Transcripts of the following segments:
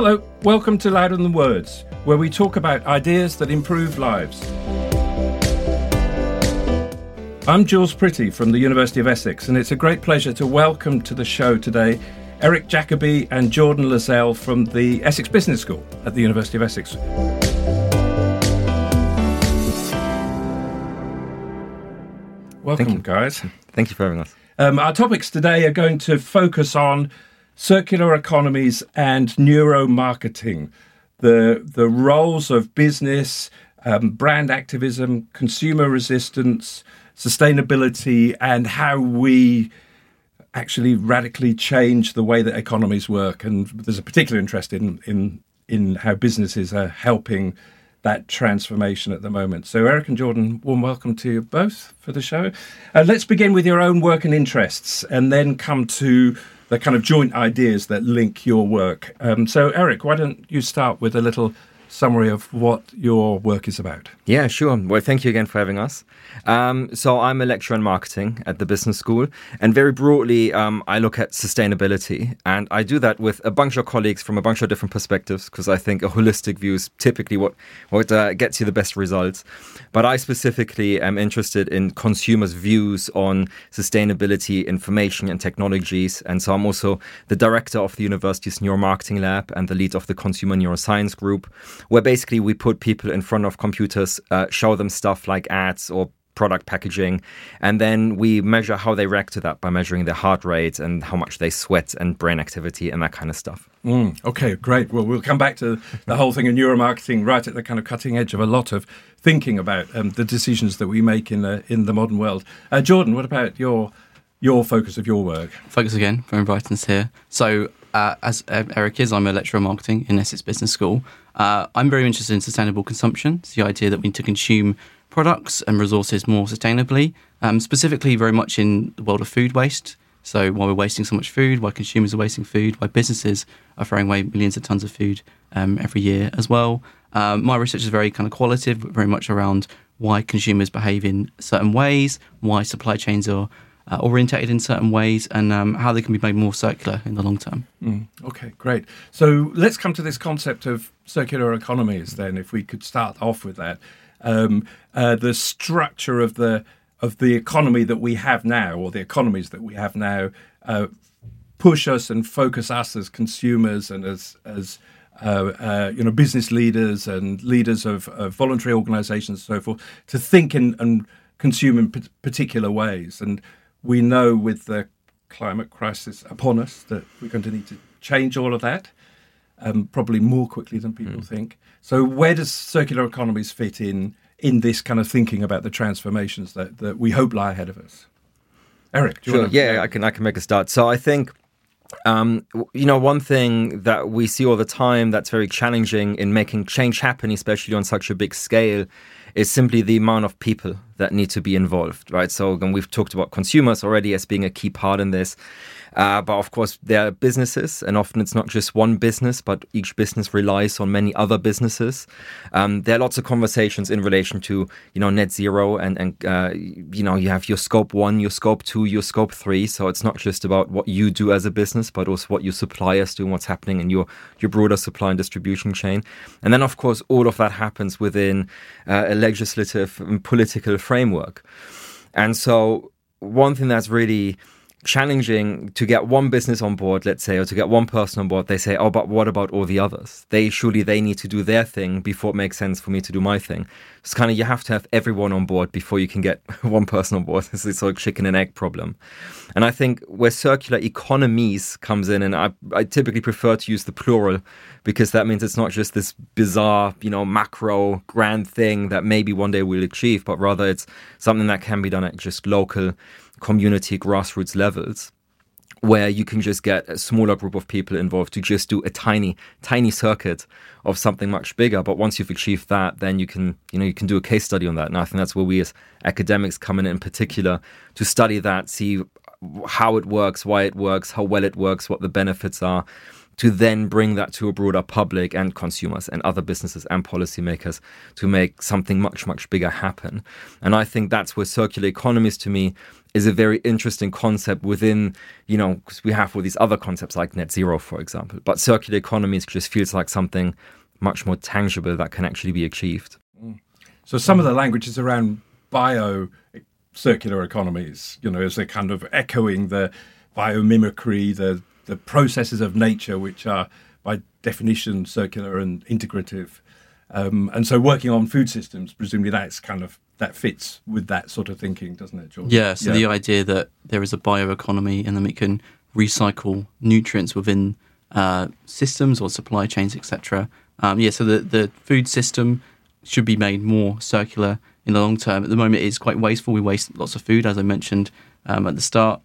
Hello, welcome to Louder Than Words, where we talk about ideas that improve lives. I'm Jules Pretty from the University of Essex, and it's a great pleasure to welcome to the show today Erik Jacobi and Jordon Lazell from the Essex Business School at the University of Essex. Welcome, guys. Thank you for having us. Um, our topics today are going to focus on circular economies and neuromarketing, the the roles of business, um, brand activism, consumer resistance, sustainability, and how we actually radically change the way that economies work. And there's a particular interest in in in how businesses are helping that transformation at the moment. So, Erik and Jordon, warm welcome to you both for the show. Uh, let's begin with your own work and interests, and then come to the kind of joint ideas that link your work. Um, so, Erik, why don't you start with a little summary of what your work is about? Yeah, sure. Well, thank you again for having us. Um, so, I'm a lecturer in marketing at the business school, and very broadly, um, I look at sustainability, and I do that with a bunch of colleagues from a bunch of different perspectives because I think a holistic view is typically what what uh, gets you the best results. But I specifically am interested in consumers' views on sustainability, information, and technologies, and so I'm also the director of the university's neuromarketing lab and the lead of the consumer neuroscience group, where basically we put people in front of computers, uh, show them stuff like ads or product packaging. And then we measure how they react to that by measuring their heart rate and how much they sweat and brain activity and that kind of stuff. Mm, okay, great. Well, we'll come back to the whole thing of neuromarketing right at the kind of cutting edge of a lot of thinking about um, the decisions that we make in the in the modern world. Uh, Jordon, what about your your focus of your work? Focus again for inviting us here. So, uh, as Erik is, I'm a lecturer in marketing in Essex Business School. Uh, I'm very interested in sustainable consumption. It's the idea that we need to consume products and resources more sustainably, um, specifically very much in the world of food waste. So why we're wasting so much food, why consumers are wasting food, why businesses are throwing away millions of tons of food um, every year as well. Um, my research is very kind of qualitative, very much around why consumers behave in certain ways, why supply chains are uh, orientated in certain ways, and um, how they can be made more circular in the long term. Mm, okay, great. So let's come to this concept of circular economies then, if we could start off with that um, uh, the structure of the of the economy that we have now, or the economies that we have now, uh, push us and focus us as consumers and as as uh, uh, you know business leaders and leaders of, of voluntary organisations and so forth to think and, consume in p- particular ways. And we know with the climate crisis upon us that we're going to need to change all of that, um, probably more quickly than people mm. think. So where does circular economies fit in in this kind of thinking about the transformations that, that we hope lie ahead of us? Erik, sure. To, yeah, I can I can make a start. So I think um, you know, one thing that we see all the time that's very challenging in making change happen, especially on such a big scale, is simply the amount of people that need to be involved, right? So, and we've talked about consumers already as being a key part in this. Uh, but of course, there are businesses, and often it's not just one business, but each business relies on many other businesses. Um, there are lots of conversations in relation to you know net zero, and and uh, you know you have your scope one, your scope two, your scope three. So it's not just about what you do as a business, but also what your suppliers do and what's happening in your your broader supply and distribution chain. And then of course, all of that happens within uh, a legislative and political framework. And so one thing that's really challenging to get one business on board, let's say, or to get one person on board, they say, oh, but what about all the others? They surely they need to do their thing before it makes sense for me to do my thing. It's kind of you have to have everyone on board before you can get one person on board. It's this sort of chicken and egg problem. And I think where circular economies comes in, and I, I typically prefer to use the plural because that means it's not just this bizarre, you know, macro grand thing that maybe one day we'll achieve, but rather it's something that can be done at just local community grassroots levels where you can just get a smaller group of people involved to just do a tiny tiny circuit of something much bigger but once you've achieved that then you can you know you can do a case study on that and i think that's where we as academics come in in particular to study that see how it works why it works how well it works what the benefits are to then bring that to a broader public and consumers and other businesses and policymakers to make something much, much bigger happen. And I think that's where circular economies to me is a very interesting concept within, you know, because we have all these other concepts like net zero, for example. But circular economies just feels like something much more tangible that can actually be achieved. So some of the language is around bio circular economies, you know, as they're kind of echoing the biomimicry, the the processes of nature, which are by definition circular and integrative. Um, and so working on food systems, presumably that's kind of that fits with that sort of thinking, doesn't it, George? Yeah. So yeah. the idea that there is a bioeconomy and then we can recycle nutrients within uh, systems or supply chains, etc. Um, yeah. So the the food system should be made more circular in the long term. At the moment, it is quite wasteful. We waste lots of food, as I mentioned um, at the start.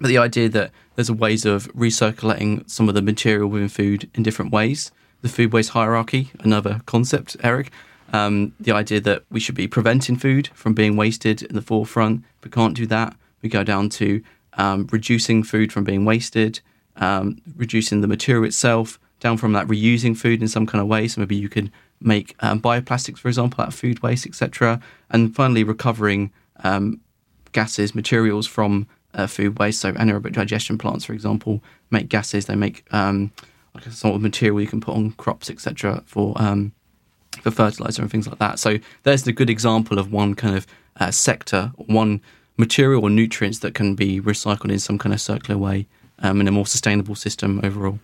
But the idea that there's a ways of recirculating some of the material within food in different ways. The food waste hierarchy, another concept, Erik. Um, the idea that we should be preventing food from being wasted in the forefront. If we can't do that, we go down to um, reducing food from being wasted, um, reducing the material itself, down from that reusing food in some kind of way. So maybe you could make um, bioplastics, for example, out of food waste, etc. And finally, recovering um, gases, materials from uh, food waste. So anaerobic digestion plants, for example, make gases. They make um, like a sort of material you can put on crops, etc. For um, for fertilizer and things like that. So there's a good example of one kind of uh, sector, one material or nutrients that can be recycled in some kind of circular way um, in a more sustainable system overall.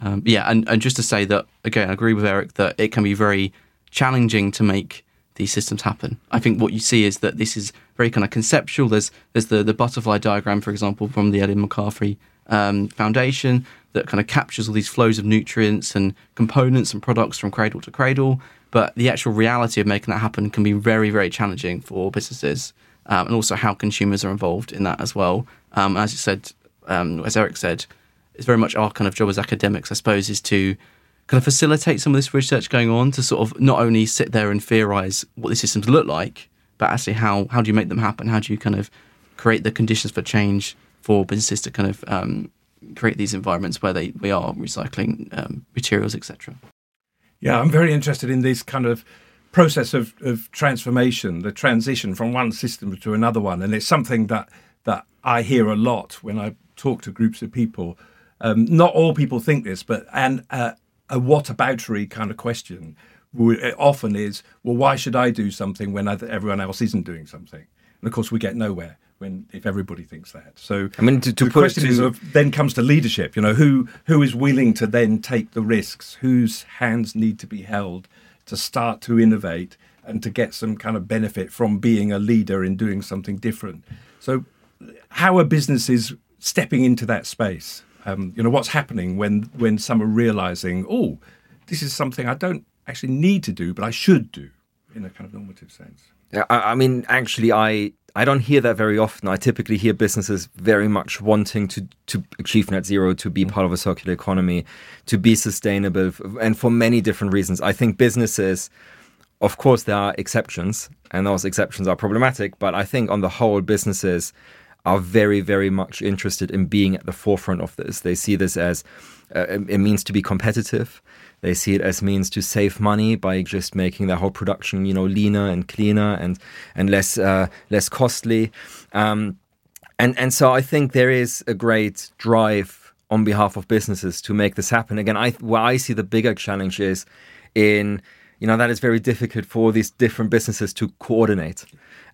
Um, yeah, and, and just to say that again, I agree with Erik that it can be very challenging to make these systems happen. I think what you see is that this is very kind of conceptual. There's there's the the butterfly diagram, for example, from the Ellen MacArthur um, Foundation that kind of captures all these flows of nutrients and components and products from cradle to cradle. But the actual reality of making that happen can be very very challenging for businesses, um, and also how consumers are involved in that as well. Um, as you said, um, as Erik said, it's very much our kind of job as academics, I suppose, is to kind of facilitate some of this research going on to sort of not only sit there and theorize what these systems look like, but actually how how do you make them happen? How do you kind of create the conditions for change for businesses to kind of um, create these environments where they we are recycling um, materials, etc. Yeah, I'm very interested in this kind of process of, of transformation, the transition from one system to another one, and it's something that that I hear a lot when I talk to groups of people. Um, not all people think this, but and uh, a whataboutery kind of question often is, well, why should I do something when everyone else isn't doing something? And of course, we get nowhere when if everybody thinks that. So I mean, to, to the question to... is of, then comes to leadership. You know, who who is willing to then take the risks? Whose hands need to be held to start to innovate and to get some kind of benefit from being a leader in doing something different? So, how are businesses stepping into that space? Um, you know, what's happening when when some are realizing, oh, this is something I don't actually need to do, but I should do in a kind of normative sense. Yeah, I, I mean, actually, I I don't hear that very often. I typically hear businesses very much wanting to to achieve net zero, to be mm. part of a circular economy, to be sustainable, and for many different reasons. I think businesses, of course, there are exceptions, and those exceptions are problematic. But I think on the whole, businesses are very, very much interested in being at the forefront of this. They see this as uh, it means to be competitive. They see it as means to save money by just making their whole production, you know, leaner and cleaner and and less uh, less costly. Um, and and so I think there is a great drive on behalf of businesses to make this happen. Again, I where I see the bigger challenge is in you know that is very difficult for these different businesses to coordinate.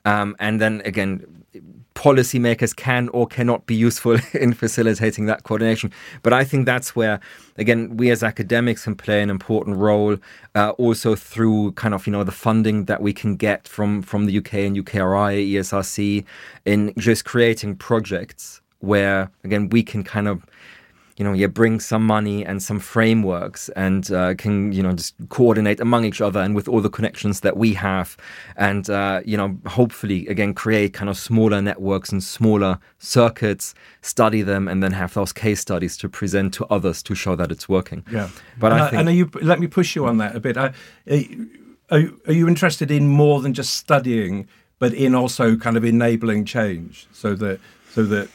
Um, and then again, policymakers can or cannot be useful in facilitating that coordination. But I think that's where, again, we as academics can play an important role, uh, also through kind of you know the funding that we can get from from the UK and UKRI, ESRC, in just creating projects where again we can kind of you know, yeah, bring some money and some frameworks and uh, can, you know, just coordinate among each other and with all the connections that we have. And, uh, you know, hopefully, again, create kind of smaller networks and smaller circuits, study them, and then have those case studies to present to others to show that it's working. Yeah. But and I, think. And you, let me push you on that a bit. I, are, are you interested in more than just studying, but in also kind of enabling change so that So that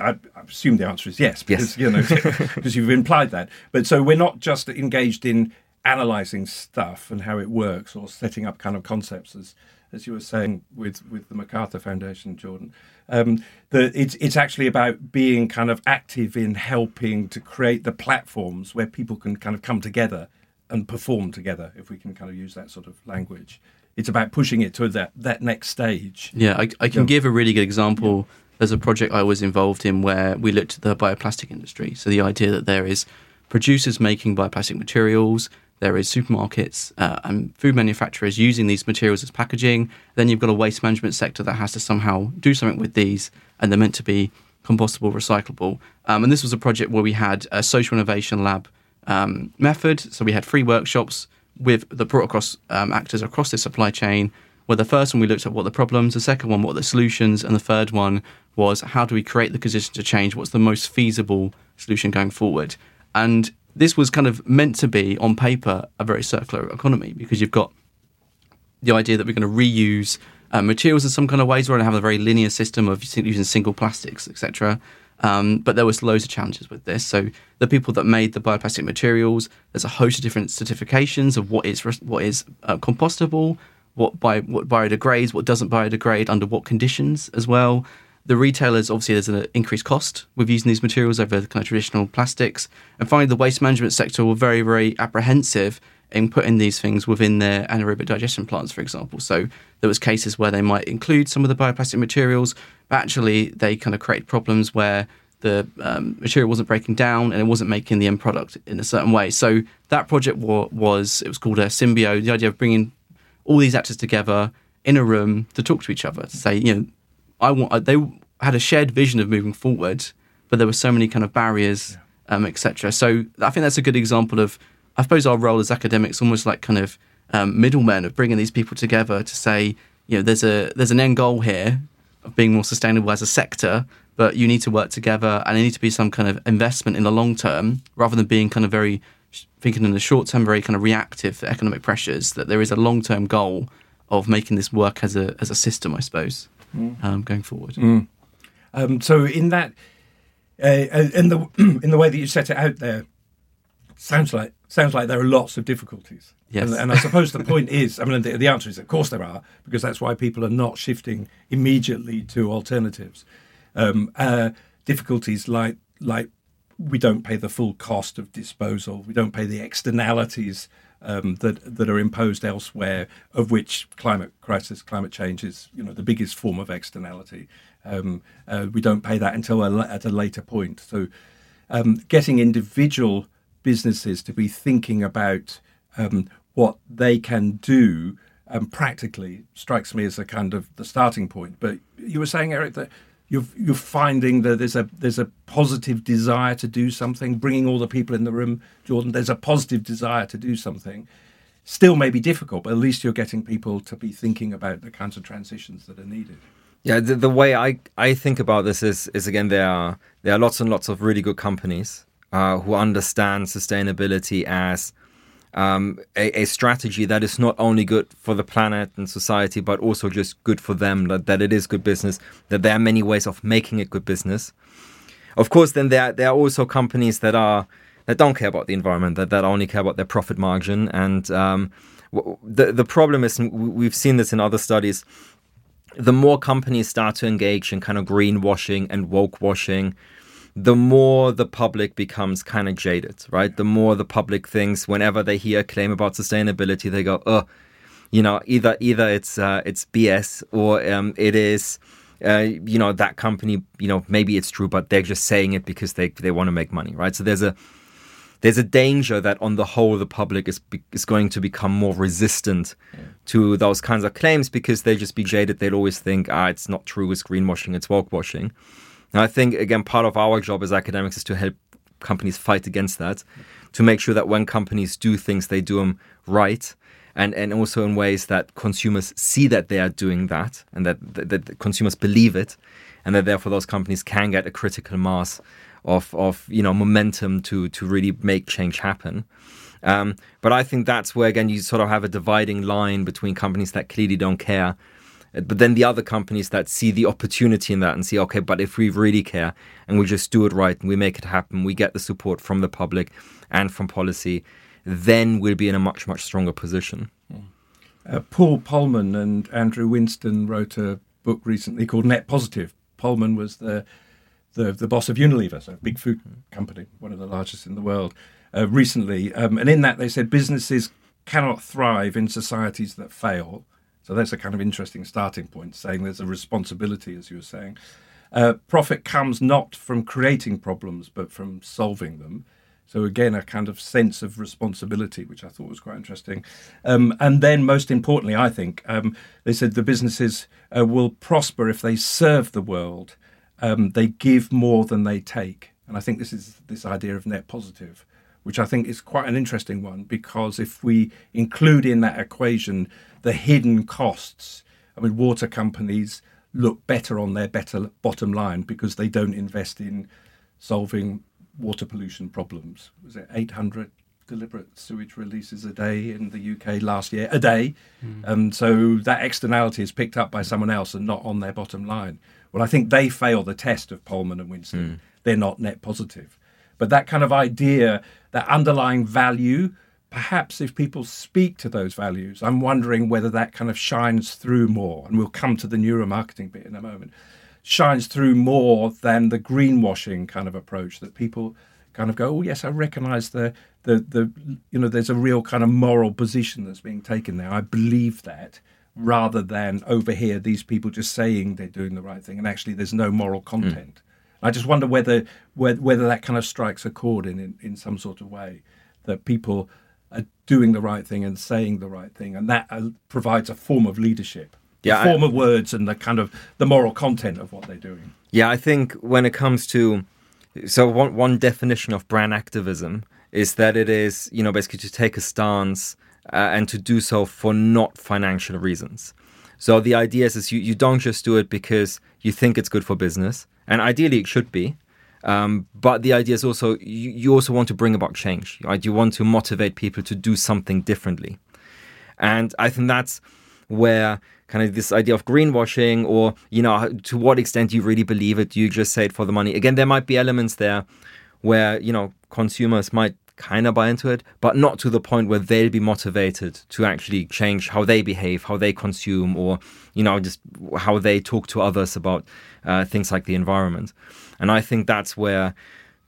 I, I assume the answer is yes because Yes. you know because you've implied that. But so we're not just engaged in analyzing stuff and how it works or setting up kind of concepts as as you were saying with with the MacArthur Foundation, Jordon. Um, that it's it's actually about being kind of active in helping to create the platforms where people can kind of come together and perform together. If we can kind of use that sort of language, it's about pushing it to that that next stage. Yeah, I, I can Yeah. give a really good example. There's a project I was involved in where we looked at the bioplastic industry. So the idea that there is producers making bioplastic materials, there is supermarkets uh, and food manufacturers using these materials as packaging. Then you've got a waste management sector that has to somehow do something with these, and they're meant to be compostable, recyclable. Um, and this was a project where we had a social innovation lab um, method. So we had free workshops with the brought across um, actors across the supply chain. Where the first one we looked at what the problems, the second one what the solutions, and the third one was how do we create the conditions to change? What's the most feasible solution going forward? And this was kind of meant to be on paper a very circular economy because you've got the idea that we're going to reuse uh, materials in some kind of ways. We're going to have a very linear system of using single plastics, etc. Um, but there was loads of challenges with this. So the people that made the bioplastic materials, there's a host of different certifications of what is what is uh, compostable, what bio, what biodegrades, what doesn't biodegrade, under what conditions as well. The retailers obviously there's an increased cost with using these materials over kind of traditional plastics, and finally the waste management sector were very very apprehensive in putting these things within their anaerobic digestion plants, for example. So there was cases where they might include some of the bioplastic materials, but actually they kind of created problems where the um, material wasn't breaking down and it wasn't making the end product in a certain way. So that project wa- was it was called a symbio. The idea of bringing all these actors together in a room to talk to each other to say, you know, I want. They had a shared vision of moving forward, but there were so many kind of barriers, um, etc. So I think that's a good example of, I suppose, our role as academics, almost like kind of um, middlemen of bringing these people together to say, you know, there's a there's an end goal here of being more sustainable as a sector, but you need to work together, and there needs to be some kind of investment in the long term rather than being kind of very thinking in the short term, very kind of reactive economic pressures. That there is a long term goal of making this work as a as a system, I suppose, um, going forward. Um, so in that, uh, in the in the way that you set it out there, sounds like sounds like there are lots of difficulties. Yes. and, and I suppose the point is, I mean, the, the answer is, of course, there are, because that's why people are not shifting immediately to alternatives. Um, uh, difficulties like like we don't pay the full cost of disposal, we don't pay the externalities um, that that are imposed elsewhere, of which climate crisis, climate change is you know the biggest form of externality. Um, uh, we don't pay that until a, at a later point. So, um, getting individual businesses to be thinking about um, what they can do um, practically strikes me as a kind of the starting point. But you were saying, Erik, that you're you're finding that there's a there's a positive desire to do something, bringing all the people in the room. Jordon, there's a positive desire to do something. Still, may be difficult, but at least you're getting people to be thinking about the kinds of transitions that are needed. Yeah, the, the way I, I think about this is is again there are there are lots and lots of really good companies uh, who understand sustainability as um, a, a strategy that is not only good for the planet and society, but also just good for them. That, that it is good business. That there are many ways of making it good business. Of course, then there there are also companies that are that don't care about the environment. That that only care about their profit margin. And um, the the problem is, we've seen this in other studies the more companies start to engage in kind of greenwashing and woke washing, the more the public becomes kind of jaded, right? The more the public thinks whenever they hear a claim about sustainability, they go, "Oh, you know, either either it's uh, it's BS or um, it is." Uh, you know that company you know maybe it's true but they're just saying it because they they want to make money right so there's a there's a danger that on the whole the public is is going to become more resistant to those kinds of claims because they just be jaded. They'll always think, ah, it's not true, it's greenwashing, it's woke washing. And I think again, part of our job as academics is to help companies fight against that, to make sure that when companies do things, they do them right. And, and also in ways that consumers see that they are doing that and that, that, that consumers believe it and that therefore those companies can get a critical mass of of you know momentum to to really make change happen. Um, but I think that's where again you sort of have a dividing line between companies that clearly don't care But then the other companies that see the opportunity in that and see, okay, but if we really care and we just do it right and we make it happen, we get the support from the public and from policy, then we'll be in a much, much stronger position. Uh, Paul Polman and Andrew Winston wrote a book recently called Net Positive. Polman was the the, the boss of Unilever, so a big food company, one of the largest in the world, uh, recently. Um, and in that, they said businesses cannot thrive in societies that fail. So that's a kind of interesting starting point, saying there's a responsibility, as you were saying. Uh, profit comes not from creating problems, but from solving them. So again, a kind of sense of responsibility, which I thought was quite interesting. Um, and then, most importantly, I think um, they said the businesses uh, will prosper if they serve the world. Um, they give more than they take, and I think this is this idea of net positive, which I think is quite an interesting one because if we include in that equation the hidden costs, I mean, water companies look better on their better bottom line because they don't invest in solving water pollution problems. Was it 800 deliberate sewage releases a day in the UK last year? A day. Mm. Um, so that externality is picked up by someone else and not on their bottom line. Well, I think they fail the test of Polman and Winston. Mm. They're not net positive. But that kind of idea, that underlying value, perhaps if people speak to those values, I'm wondering whether that kind of shines through more. And we'll come to the neuromarketing bit in a moment shines through more than the greenwashing kind of approach that people kind of go, oh yes, I recognise the the the you know there's a real kind of moral position that's being taken there. I believe that rather than over here these people just saying they're doing the right thing and actually there's no moral content. Mm. I just wonder whether whether, whether that kind of strikes a chord in, in in some sort of way that people doing the right thing and saying the right thing and that uh, provides a form of leadership yeah, the form I, of words and the kind of the moral content of what they're doing. Yeah, I think when it comes to so one one definition of brand activism is that it is you know basically to take a stance uh, and to do so for not financial reasons. So the idea is, is you, you don't just do it because you think it's good for business, and ideally it should be. Um, but the idea is also you, you also want to bring about change. Right? You want to motivate people to do something differently, and I think that's where kind of this idea of greenwashing or you know to what extent you really believe it you just say it for the money again there might be elements there where you know consumers might kind of buy into it but not to the point where they'll be motivated to actually change how they behave how they consume or you know just how they talk to others about uh, things like the environment and i think that's where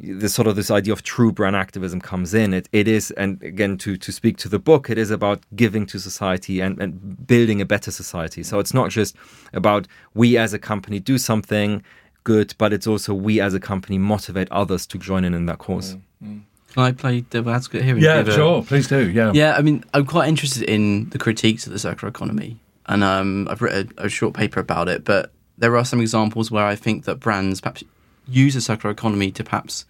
this sort of this idea of true brand activism comes in. It it is, and again to to speak to the book, it is about giving to society and, and building a better society. So it's not just about we as a company do something good, but it's also we as a company motivate others to join in in that cause. Mm-hmm. Can I play devil advocate here? Yeah, sure. Please do. Yeah. Yeah, I mean, I'm quite interested in the critiques of the circular economy, and um, I've written a, a short paper about it. But there are some examples where I think that brands perhaps use the circular economy to perhaps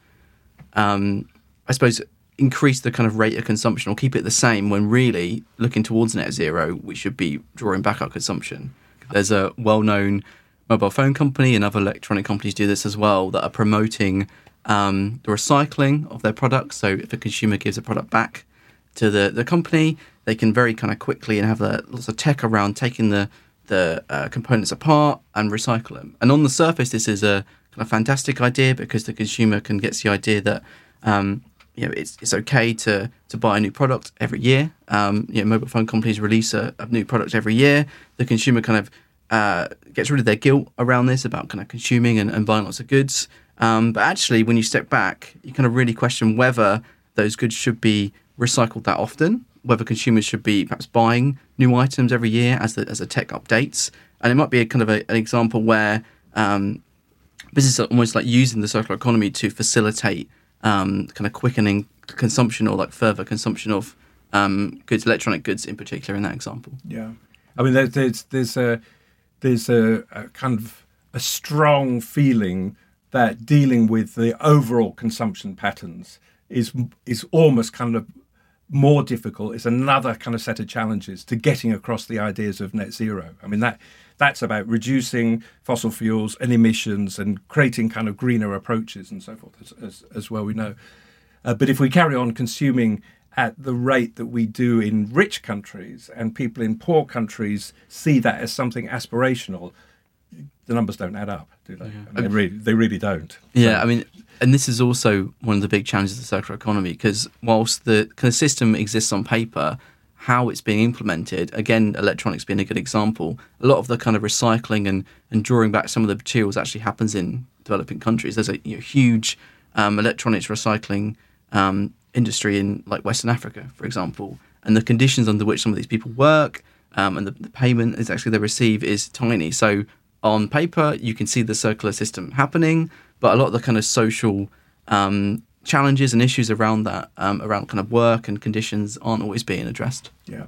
um, I suppose, increase the kind of rate of consumption or keep it the same when really looking towards net zero, we should be drawing back our consumption. There's a well known mobile phone company and other electronic companies do this as well that are promoting um, the recycling of their products. So if a consumer gives a product back to the, the company, they can very kind of quickly and have lots of tech around taking the the uh, components apart and recycle them. And on the surface, this is a kind of fantastic idea because the consumer can get the idea that um, you know it's it's okay to to buy a new product every year. Um, you know, mobile phone companies release a, a, new product every year. The consumer kind of uh, gets rid of their guilt around this about kind of consuming and, and buying lots of goods. Um, but actually, when you step back, you kind of really question whether those goods should be recycled that often, whether consumers should be perhaps buying new items every year as the as the tech updates. And it might be a kind of a, an example where um, business are almost like using the circular economy to facilitate um, kind of quickening consumption or like further consumption of um, goods, electronic goods in particular, in that example. Yeah, I mean, there's there's, there's a there's a, a kind of a strong feeling that dealing with the overall consumption patterns is is almost kind of more difficult. It's another kind of set of challenges to getting across the ideas of net zero. I mean that that's about reducing fossil fuels and emissions and creating kind of greener approaches and so forth, as, as, as well we know. Uh, but if we carry on consuming at the rate that we do in rich countries and people in poor countries see that as something aspirational, the numbers don't add up, do they? Yeah. They, really, they really don't. Yeah, so. I mean, and this is also one of the big challenges of the circular economy because whilst the kind of system exists on paper, how it's being implemented, again, electronics being a good example, a lot of the kind of recycling and, and drawing back some of the materials actually happens in developing countries. There's a you know, huge um, electronics recycling um, industry in like Western Africa, for example, and the conditions under which some of these people work um, and the, the payment is actually they receive is tiny. So on paper, you can see the circular system happening, but a lot of the kind of social um, challenges and issues around that, um, around kind of work and conditions, aren't always being addressed. Yeah,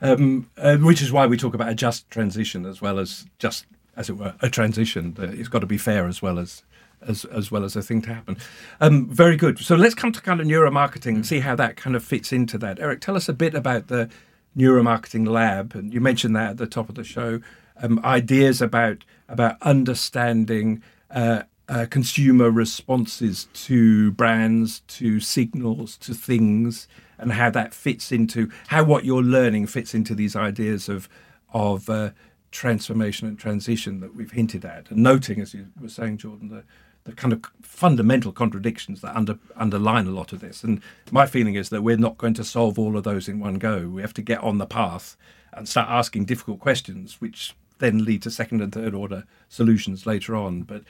um, uh, which is why we talk about a just transition as well as just, as it were, a transition. It's got to be fair as well as as as well as a thing to happen. Um, very good. So let's come to kind of neuromarketing and see how that kind of fits into that. Erik, tell us a bit about the neuromarketing lab, and you mentioned that at the top of the show. Um, ideas about about understanding uh, uh, consumer responses to brands, to signals, to things, and how that fits into how what you're learning fits into these ideas of of uh, transformation and transition that we've hinted at, and noting, as you were saying, Jordon, the the kind of fundamental contradictions that under, underline a lot of this. And my feeling is that we're not going to solve all of those in one go. We have to get on the path and start asking difficult questions, which then lead to second and third order solutions later on. But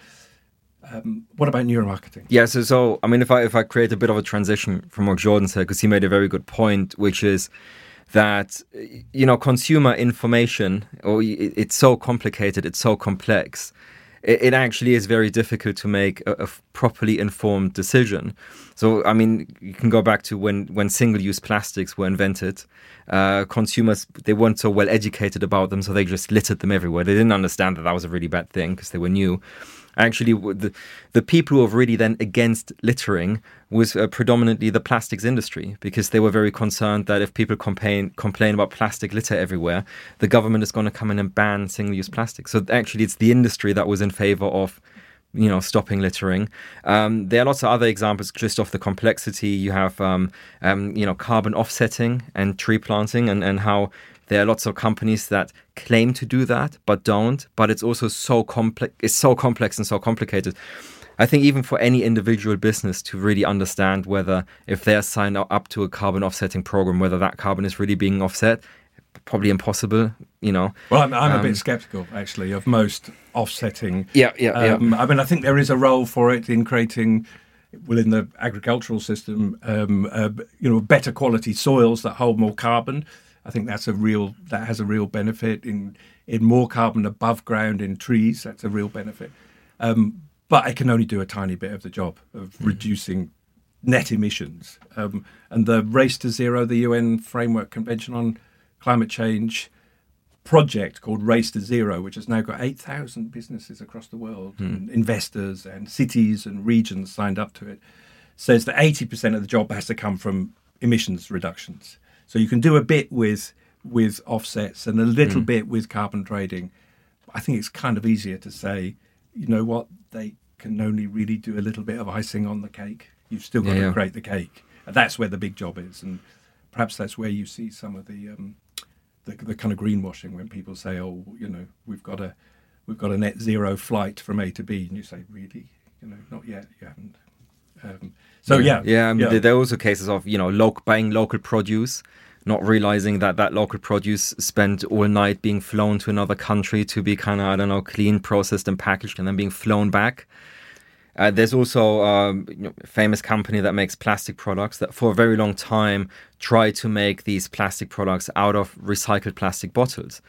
um, what about neuromarketing? Yeah, so, so I mean, if I if I create a bit of a transition from what Jordon said, because he made a very good point, which is that you know consumer information, or it's so complicated, it's so complex it, it actually is very difficult to make a, a, properly informed decision. So, I mean, you can go back to when, when single use plastics were invented. Uh, consumers, they weren't so well educated about them, so they just littered them everywhere. They didn't understand that that was a really bad thing because they were new actually the, the people who were really then against littering was uh, predominantly the plastics industry because they were very concerned that if people complain complain about plastic litter everywhere, the government is going to come in and ban single-use plastic. So actually, it's the industry that was in favor of you know stopping littering um, there are lots of other examples just of the complexity you have um, um, you know carbon offsetting and tree planting and, and how there are lots of companies that claim to do that but don't. But it's also so complex. It's so complex and so complicated. I think even for any individual business to really understand whether if they're signed up to a carbon offsetting program, whether that carbon is really being offset, probably impossible. You know. Well, I'm, I'm um, a bit um, skeptical actually of most offsetting. Yeah, yeah, um, yeah. I mean, I think there is a role for it in creating within the agricultural system, um, uh, you know, better quality soils that hold more carbon. I think that's a real that has a real benefit in in more carbon above ground in trees. That's a real benefit. Um, but it can only do a tiny bit of the job of mm-hmm. reducing net emissions. Um, and the Race to Zero, the UN Framework Convention on Climate Change project called Race to Zero, which has now got 8,000 businesses across the world, mm. and investors and cities and regions signed up to it, says that 80% of the job has to come from emissions reductions. So you can do a bit with with offsets and a little mm. bit with carbon trading. I think it's kind of easier to say, you know what, they can only really do a little bit of icing on the cake. You've still got yeah, to yeah. create the cake. And that's where the big job is, and perhaps that's where you see some of the, um, the the kind of greenwashing when people say, oh, you know, we've got a we've got a net zero flight from A to B, and you say, really, you know, not yet, you haven't. Um, so yeah, yeah. I mean, yeah. there are also cases of you know lo- buying local produce, not realizing that that local produce spent all night being flown to another country to be kind of I don't know clean, processed, and packaged, and then being flown back. Uh, there's also um, you know, a famous company that makes plastic products that for a very long time tried to make these plastic products out of recycled plastic bottles.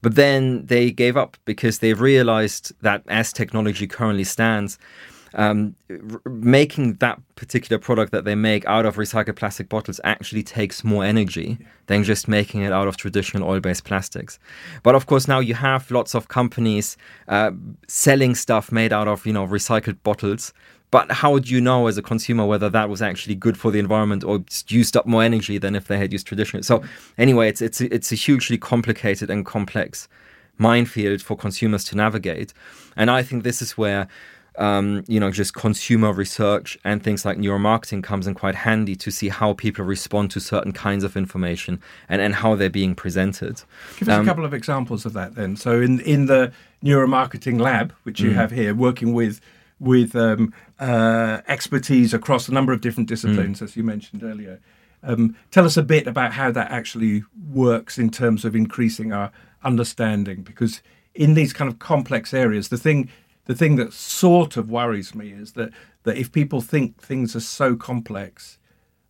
But then they gave up because they've realized that as technology currently stands, um, r- making that particular product that they make out of recycled plastic bottles actually takes more energy than just making it out of traditional oil-based plastics. But of course, now you have lots of companies uh, selling stuff made out of you know recycled bottles. But how do you know as a consumer whether that was actually good for the environment or used up more energy than if they had used traditional? So anyway, it's it's it's a hugely complicated and complex minefield for consumers to navigate, and I think this is where um, you know, just consumer research and things like neuromarketing comes in quite handy to see how people respond to certain kinds of information and, and how they're being presented. Give us um, a couple of examples of that then. So in in the neuromarketing lab, which you mm. have here, working with with um, uh, expertise across a number of different disciplines, mm. as you mentioned earlier. Um, tell us a bit about how that actually works in terms of increasing our understanding, because in these kind of complex areas, the thing the thing that sort of worries me is that that if people think things are so complex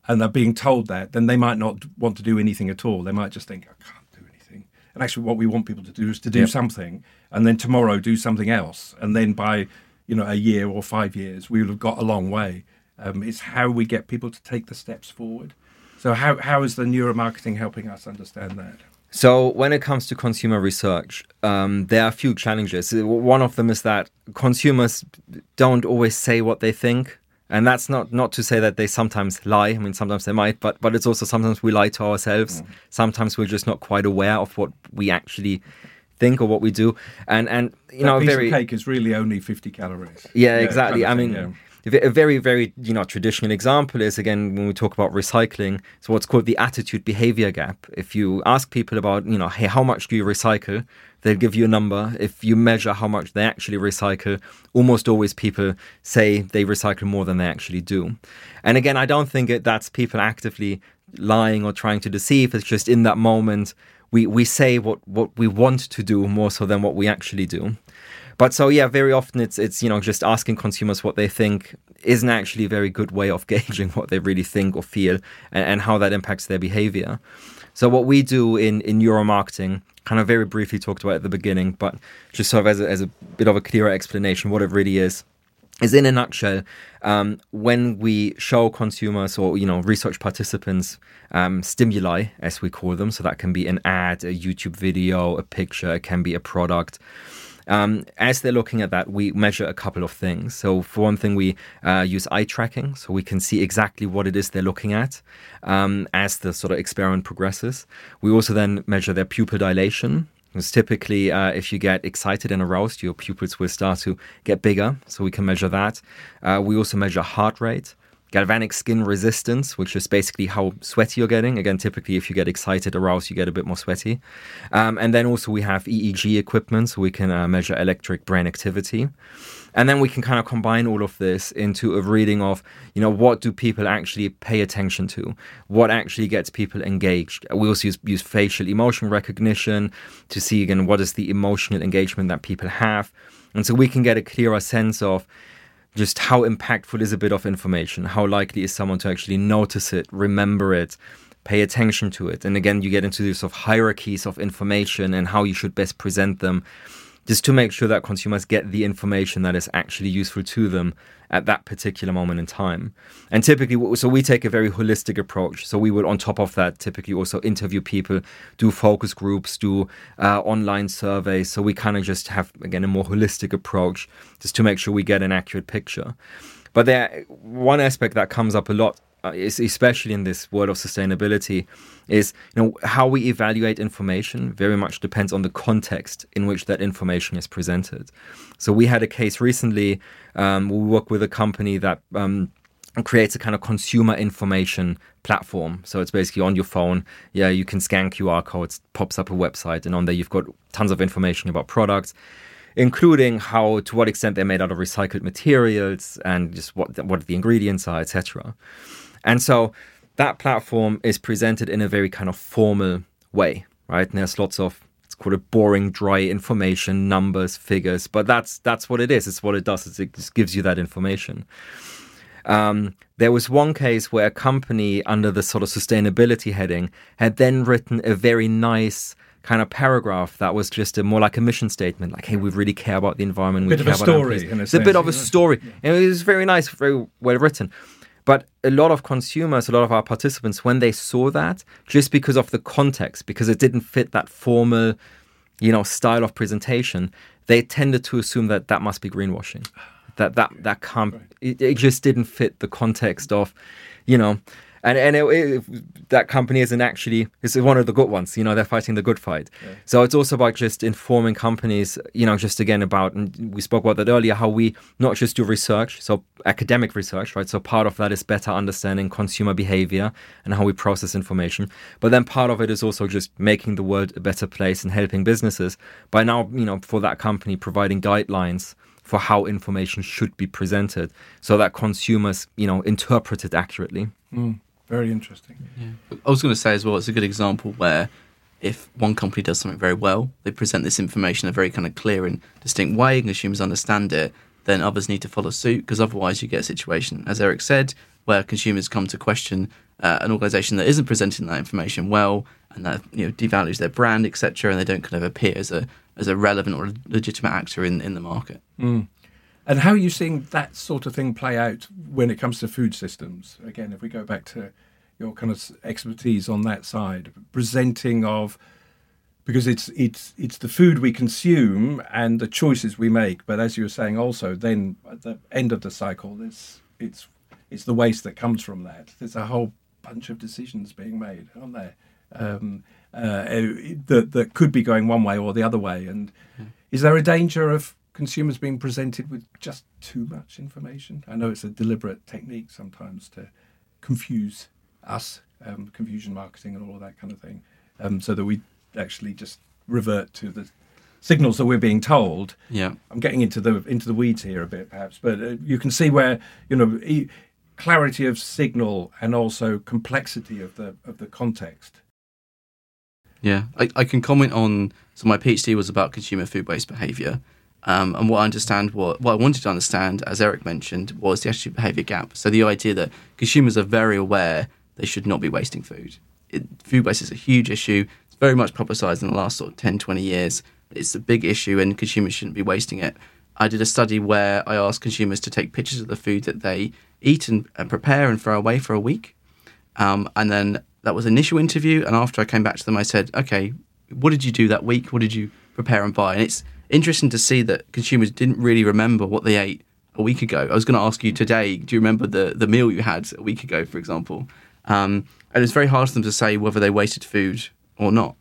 and they're being told that, then they might not want to do anything at all. They might just think, I can't do anything. And actually, what we want people to do is to do yep. something, and then tomorrow do something else, and then by you know a year or five years, we will have got a long way. Um, it's how we get people to take the steps forward. So, how how is the neuromarketing helping us understand that? So, when it comes to consumer research, um, there are a few challenges. One of them is that consumers don't always say what they think. And that's not, not to say that they sometimes lie. I mean, sometimes they might, but but it's also sometimes we lie to ourselves. Mm. Sometimes we're just not quite aware of what we actually think or what we do. And and you that know, piece very of cake is really only fifty calories. Yeah, yeah exactly. I mean. Yeah a very very you know traditional example is again when we talk about recycling so what's called the attitude behavior gap. If you ask people about you know hey how much do you recycle? they'll give you a number. If you measure how much they actually recycle almost always people say they recycle more than they actually do. And again i don't think it, that's people actively lying or trying to deceive. It's just in that moment we we say what what we want to do more so than what we actually do but so yeah, very often it's it's you know just asking consumers what they think isn't actually a very good way of gauging what they really think or feel and, and how that impacts their behavior. So what we do in in neuromarketing, kind of very briefly talked about at the beginning, but just sort of as a, as a bit of a clearer explanation, what it really is is in a nutshell um, when we show consumers or you know research participants um, stimuli as we call them so that can be an ad a youtube video a picture it can be a product um, as they're looking at that, we measure a couple of things. So, for one thing, we uh, use eye tracking, so we can see exactly what it is they're looking at um, as the sort of experiment progresses. We also then measure their pupil dilation. Because typically, uh, if you get excited and aroused, your pupils will start to get bigger, so we can measure that. Uh, we also measure heart rate galvanic skin resistance, which is basically how sweaty you're getting. Again, typically, if you get excited, or aroused, you get a bit more sweaty. Um, and then also we have EEG equipment, so we can uh, measure electric brain activity. And then we can kind of combine all of this into a reading of, you know, what do people actually pay attention to? What actually gets people engaged? We also use, use facial emotion recognition to see, again, what is the emotional engagement that people have. And so we can get a clearer sense of, just how impactful is a bit of information? How likely is someone to actually notice it, remember it, pay attention to it? And again, you get into these sort of hierarchies of information and how you should best present them just to make sure that consumers get the information that is actually useful to them at that particular moment in time. And typically, so we take a very holistic approach. So we would, on top of that, typically also interview people, do focus groups, do uh, online surveys. So we kind of just have, again, a more holistic approach just to make sure we get an accurate picture. But there, one aspect that comes up a lot uh, especially in this world of sustainability, is you know how we evaluate information very much depends on the context in which that information is presented. So we had a case recently. Um, we work with a company that. Um, creates a kind of consumer information platform. So it's basically on your phone. Yeah, you can scan QR codes, pops up a website, and on there you've got tons of information about products including how to what extent they're made out of recycled materials and just what what the ingredients are, etc. And so that platform is presented in a very kind of formal way, right? And there's lots of it's called a boring, dry information, numbers, figures, but that's that's what it is. It's what it does. it just gives you that information. Um, there was one case where a company under the sort of sustainability heading had then written a very nice kind of paragraph that was just a, more like a mission statement, like, "Hey, we really care about the environment. We bit care of a story. it's a bit of a story. And it was very nice, very well written. But a lot of consumers, a lot of our participants, when they saw that, just because of the context, because it didn't fit that formal, you know, style of presentation, they tended to assume that that must be greenwashing. That that that can't. It, it just didn't fit the context of, you know, and and it, it, that company isn't actually is one of the good ones. You know, they're fighting the good fight. Yeah. So it's also about just informing companies. You know, just again about and we spoke about that earlier. How we not just do research, so academic research, right? So part of that is better understanding consumer behavior and how we process information. But then part of it is also just making the world a better place and helping businesses by now, you know, for that company providing guidelines for how information should be presented so that consumers, you know, interpret it accurately. Mm. Very interesting. Yeah. I was going to say as well, it's a good example where if one company does something very well, they present this information in a very kind of clear and distinct way, and consumers understand it, then others need to follow suit because otherwise you get a situation, as Erik said, where consumers come to question uh, an organisation that isn't presenting that information well and that you know devalues their brand, etc., and they don't kind of appear as a as a relevant or legitimate actor in in the market. Mm. And how are you seeing that sort of thing play out when it comes to food systems? Again, if we go back to your kind of expertise on that side, presenting of because it's it's it's the food we consume and the choices we make. But as you were saying, also then at the end of the cycle, it's it's it's the waste that comes from that. There's a whole bunch of decisions being made, aren't there? Um, uh, that that could be going one way or the other way. And yeah. is there a danger of consumers being presented with just too much information. I know it's a deliberate technique sometimes to confuse us, um, confusion marketing and all of that kind of thing, um, so that we actually just revert to the signals that we're being told. Yeah, I'm getting into the into the weeds here a bit, perhaps, but uh, you can see where you know e- clarity of signal and also complexity of the of the context. Yeah, I, I can comment on. So my PhD was about consumer food waste behaviour, um, and what I understand, what, what I wanted to understand, as Erik mentioned, was the attitude behavior gap. So the idea that consumers are very aware they should not be wasting food. It, food waste is a huge issue. It's very much publicised in the last sort of 10, 20 years. It's a big issue and consumers shouldn't be wasting it. I did a study where I asked consumers to take pictures of the food that they eat and, and prepare and throw away for a week. Um, and then that was initial interview. And after I came back to them, I said, okay, what did you do that week? What did you prepare and buy? And it's interesting to see that consumers didn't really remember what they ate a week ago. I was going to ask you today, do you remember the, the meal you had a week ago, for example? Um, and it's very hard for them to say whether they wasted food or not.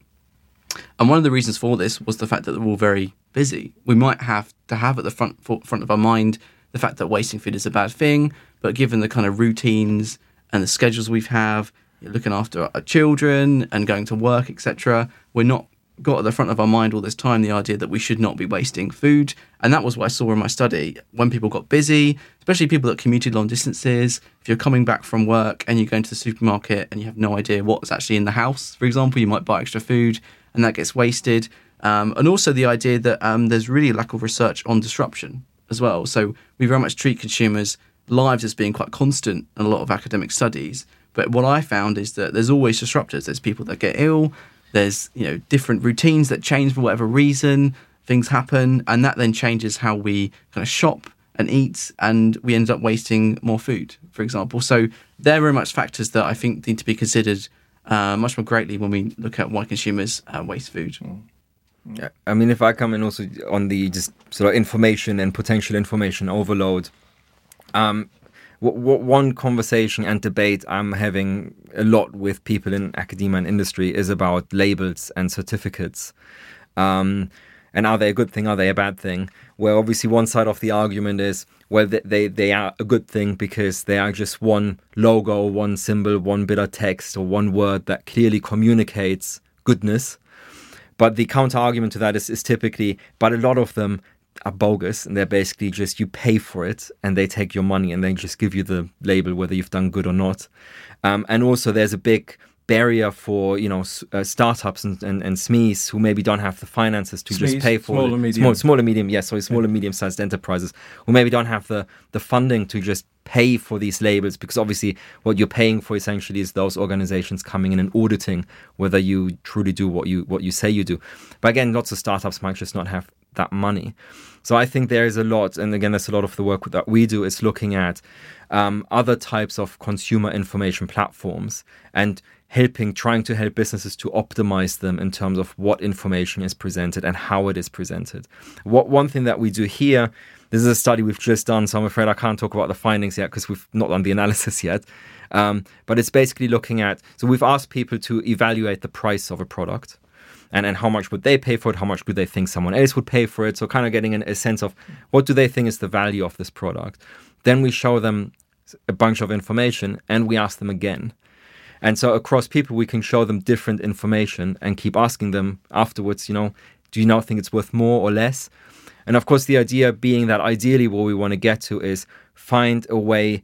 And one of the reasons for this was the fact that we're all very busy. We might have to have at the front front of our mind the fact that wasting food is a bad thing, but given the kind of routines and the schedules we have, looking after our children and going to work, etc., we're not got at the front of our mind all this time the idea that we should not be wasting food. And that was what I saw in my study. When people got busy, especially people that commuted long distances, if you're coming back from work and you go into the supermarket and you have no idea what's actually in the house, for example, you might buy extra food and that gets wasted. Um, and also the idea that um, there's really a lack of research on disruption as well. So we very much treat consumers' lives as being quite constant in a lot of academic studies. But what I found is that there's always disruptors. There's people that get ill, there's you know different routines that change for whatever reason. Things happen, and that then changes how we kind of shop and eat, and we end up wasting more food, for example. So they're very much factors that I think need to be considered uh, much more greatly when we look at why consumers uh, waste food. Mm. Yeah, I mean, if I come in also on the just sort of information and potential information overload, um, one conversation and debate I'm having a lot with people in academia and industry is about labels and certificates. Um, and are they a good thing? Are they a bad thing? Where obviously one side of the argument is, well, they, they are a good thing because they are just one logo, one symbol, one bit of text, or one word that clearly communicates goodness. But the counter argument to that is, is typically, but a lot of them are bogus and they're basically just you pay for it and they take your money and they just give you the label whether you've done good or not. Um, and also, there's a big barrier for you know uh, startups and, and, and SMEs who maybe don't have the finances to SMEs, just pay for small and medium. small, small and medium yes sorry small yeah. and medium sized enterprises who maybe don't have the the funding to just pay for these labels because obviously what you're paying for essentially is those organizations coming in and auditing whether you truly do what you what you say you do but again lots of startups might just not have that money. So I think there is a lot, and again, there's a lot of the work that we do is looking at um, other types of consumer information platforms and helping, trying to help businesses to optimize them in terms of what information is presented and how it is presented. What one thing that we do here, this is a study we've just done, so I'm afraid I can't talk about the findings yet because we've not done the analysis yet. Um, but it's basically looking at, so we've asked people to evaluate the price of a product and, and how much would they pay for it, how much do they think someone else would pay for it. So kind of getting an, a sense of what do they think is the value of this product. Then we show them a bunch of information and we ask them again. And so across people, we can show them different information and keep asking them afterwards, you know, do you now think it's worth more or less? And of course, the idea being that ideally what we want to get to is find a way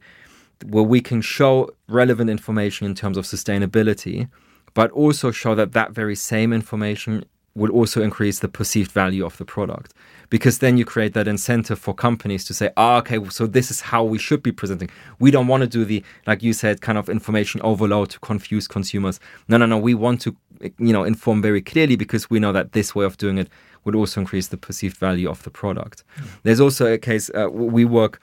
where we can show relevant information in terms of sustainability, but also show that that very same information will also increase the perceived value of the product. Because then you create that incentive for companies to say ah, okay so this is how we should be presenting. We don't want to do the like you said kind of information overload to confuse consumers. No no no we want to you know inform very clearly because we know that this way of doing it would also increase the perceived value of the product. Mm. there's also a case uh, we work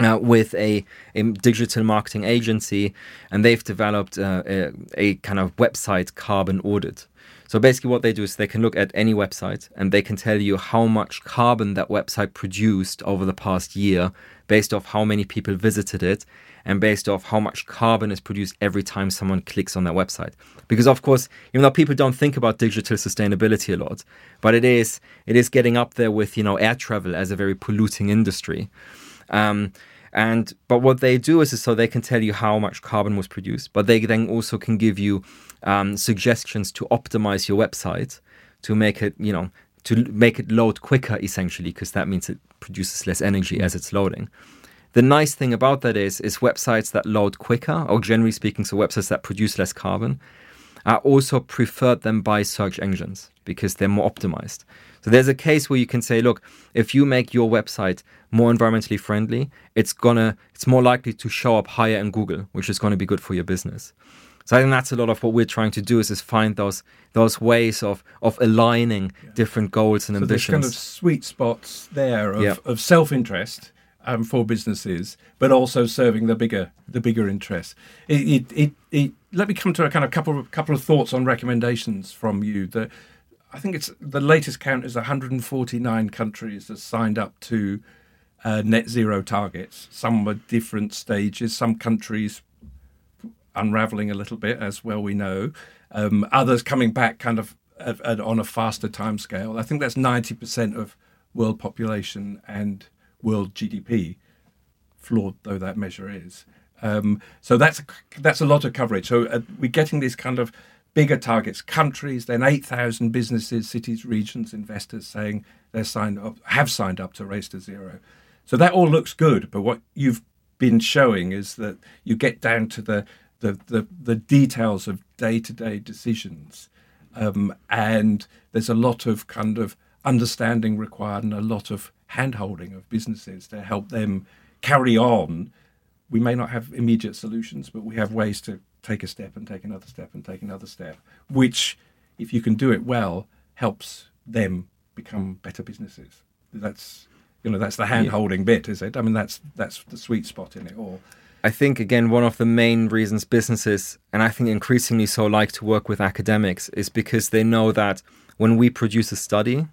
uh, with a, a, digital marketing agency, and they've developed uh, a, a, kind of website carbon audit. So basically, what they do is they can look at any website and they can tell you how much carbon that website produced over the past year, based off how many people visited it, and based off how much carbon is produced every time someone clicks on that website. Because of course, even though people don't think about digital sustainability a lot, but it is it is getting up there with you know air travel as a very polluting industry. Um, and but what they do is, is so they can tell you how much carbon was produced, but they then also can give you um, suggestions to optimize your website to make it, you know, to make it load quicker essentially, because that means it produces less energy as it's loading. The nice thing about that is, is websites that load quicker, or generally speaking, so websites that produce less carbon, are also preferred than by search engines because they're more optimized. So there's a case where you can say, look, if you make your website more environmentally friendly, it's gonna it's more likely to show up higher in Google, which is going to be good for your business. So I think that's a lot of what we're trying to do is, is find those those ways of of aligning yeah. different goals and so ambitions. There's kind of sweet spots there of, yeah. of self interest um, for businesses, but also serving the bigger the bigger interests. It, it, it, it, let me come to a kind of couple of, couple of thoughts on recommendations from you. That I think it's the latest count is 149 countries have signed up to uh, net zero targets. Some are different stages. Some countries unraveling a little bit, as well we know. Um, others coming back kind of at, at, on a faster time scale. I think that's 90% of world population and world GDP, flawed though that measure is. Um, so that's that's a lot of coverage. So uh, we're getting this kind of bigger targets, countries, then 8,000 businesses, cities, regions, investors saying they're signed up, have signed up to Race to Zero. So that all looks good, but what you've been showing is that you get down to the the the, the details of day to day decisions, um, and there's a lot of kind of understanding required and a lot of handholding of businesses to help them carry on. We may not have immediate solutions, but we have ways to take a step and take another step and take another step, which, if you can do it well, helps them become better businesses. That's you know that's the hand holding yeah. bit, is it? I mean that's that's the sweet spot in it all. I think again one of the main reasons businesses and I think increasingly so like to work with academics is because they know that when we produce a study,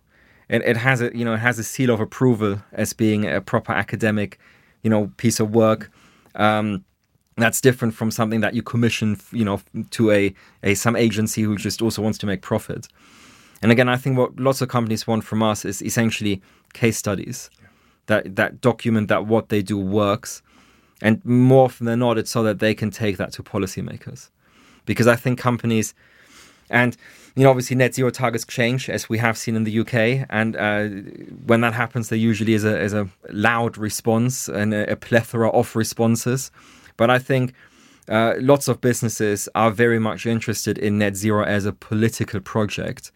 it, it has a you know it has a seal of approval as being a proper academic, you know, piece of work. Um, that's different from something that you commission, you know, to a, a some agency who just also wants to make profit. And again, I think what lots of companies want from us is essentially case studies yeah. that that document that what they do works, and more often than not, it's so that they can take that to policymakers, because I think companies, and you know, obviously net zero targets change as we have seen in the UK, and uh, when that happens, there usually is a is a loud response and a, a plethora of responses. But I think uh, lots of businesses are very much interested in net zero as a political project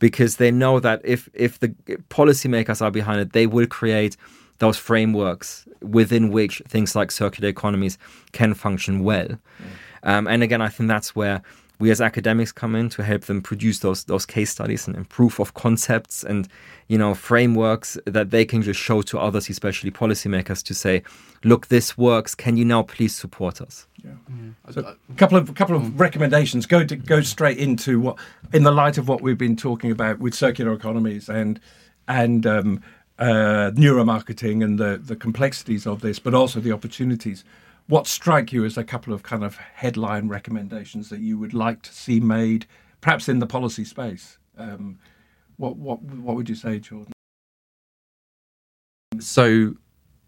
because they know that if if the policymakers are behind it, they will create those frameworks within which things like circular economies can function well. Mm. Um, and again, I think that's where we as academics come in to help them produce those those case studies and, and proof of concepts and you know frameworks that they can just show to others, especially policymakers, to say, look, this works. Can you now please support us? Yeah. So a couple of a couple of recommendations. Go to go straight into what, in the light of what we've been talking about with circular economies and and um, uh, neuromarketing and the the complexities of this, but also the opportunities what strike you as a couple of kind of headline recommendations that you would like to see made, perhaps in the policy space? Um, what what what would you say, Jordon? So,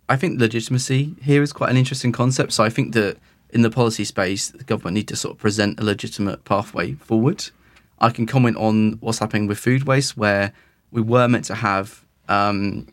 I think legitimacy here is quite an interesting concept. So I think that in the policy space, the government need to sort of present a legitimate pathway forward. I can comment on what's happening with food waste, where we were meant to have um,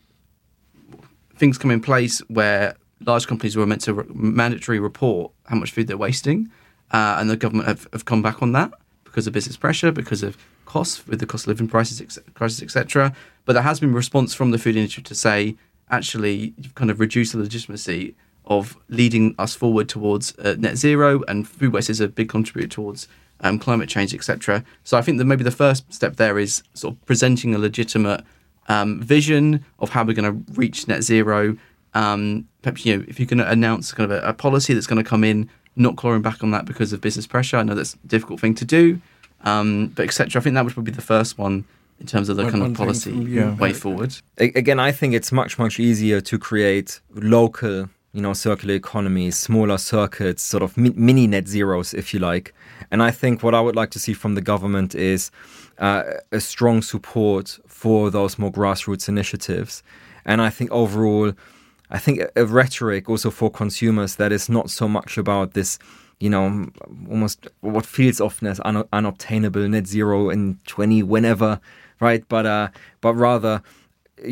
things come in place where large companies were meant to re- mandatory report how much food they're wasting, uh, and the government have, have come back on that because of business pressure, because of costs with the cost of living prices, crisis, etc. But there has been response from the food industry to say, actually, you've kind of reduced the legitimacy of leading us forward towards uh, net zero, and food waste is a big contributor towards um, climate change, etc. So I think that maybe the first step there is sort of presenting a legitimate um, vision of how we're going to reach net zero, um, perhaps you know if you can announce kind of a, a policy that's going to come in, not clawing back on that because of business pressure. I know that's a difficult thing to do, um, but etc. I think that would probably be the first one in terms of the One- kind of policy from you, way forward. Again, I think it's much much easier to create local, you know, circular economies, smaller circuits, sort of mini net zeros, if you like. And I think what I would like to see from the government is uh, a strong support for those more grassroots initiatives. And I think overall, I think a, rhetoric also for consumers that is not so much about this, you know, almost what feels often as un- unobtainable net zero in 20 whenever, right? But uh, but rather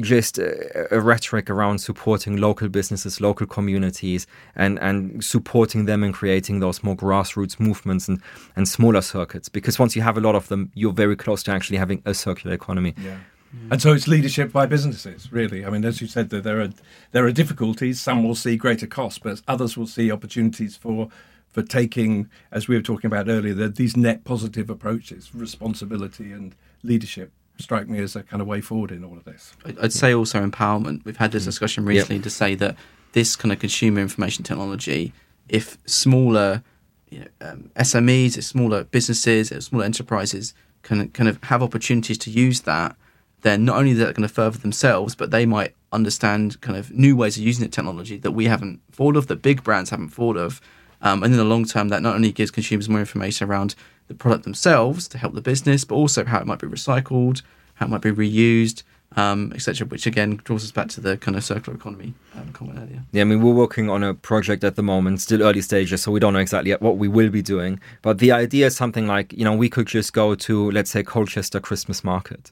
just a, a rhetoric around supporting local businesses, local communities, and and supporting them in creating those more grassroots movements and and smaller circuits. Because once you have a lot of them, you're very close to actually having a circular economy. Yeah. And so it's leadership by businesses, really. I mean, as you said, there are there are difficulties. Some will see greater costs, but others will see opportunities for for taking, as we were talking about earlier, the, these net positive approaches, responsibility and leadership. Strike me as a kind of way forward in all of this. I'd say also empowerment. We've had this discussion recently to say that this kind of consumer information technology, if smaller you know, um, SMEs, if smaller businesses, if smaller enterprises can kind of have opportunities to use that, then not only is that going to further themselves, but they might understand kind of new ways of using the technology that we haven't thought of, that big brands haven't thought of. Um, and in the long term, that not only gives consumers more information around the product themselves to help the business, but also how it might be recycled, how it might be reused, um, etc. Which again draws us back to the kind of circular economy um, comment earlier. Yeah, I mean, we're working on a project at the moment, still early stages, so we don't know exactly yet what we will be doing. But the idea is something like, you know, we could just go to, let's say, Colchester Christmas Market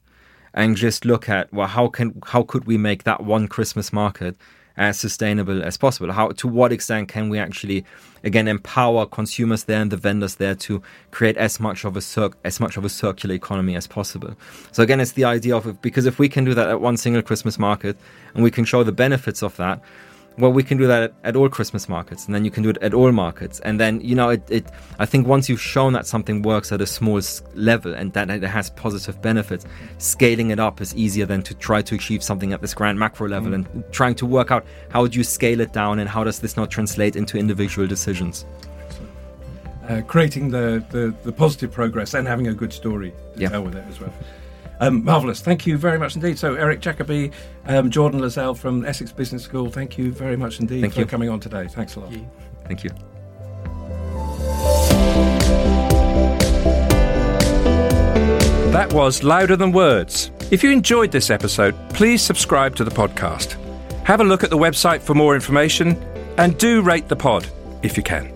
and just look at, well, how can how could we make that one Christmas market as sustainable as possible? How to what extent can we actually, again, empower consumers there and the vendors there to create as much of a cir- as much of a circular economy as possible? So again, it's the idea of because if we can do that at one single Christmas market and we can show the benefits of that, well, we can do that at, at all Christmas markets, and then you can do it at all markets, and then you know, it, it. I think once you've shown that something works at a small level and that it has positive benefits, scaling it up is easier than to try to achieve something at this grand macro level and trying to work out how do you scale it down and how does this not translate into individual decisions. Uh, creating the, the, the positive progress and having a good story to Yeah. tell with it as well. Um, marvelous. Thank you very much indeed. So, Erik Jacobi, um, Jordon Lazell from Essex Business School, thank you very much indeed Thank for you. coming on today. Thanks a lot. Thank you. That was Louder Than Words. If you enjoyed this episode, please subscribe to the podcast. Have a look at the website for more information and do rate the pod if you can.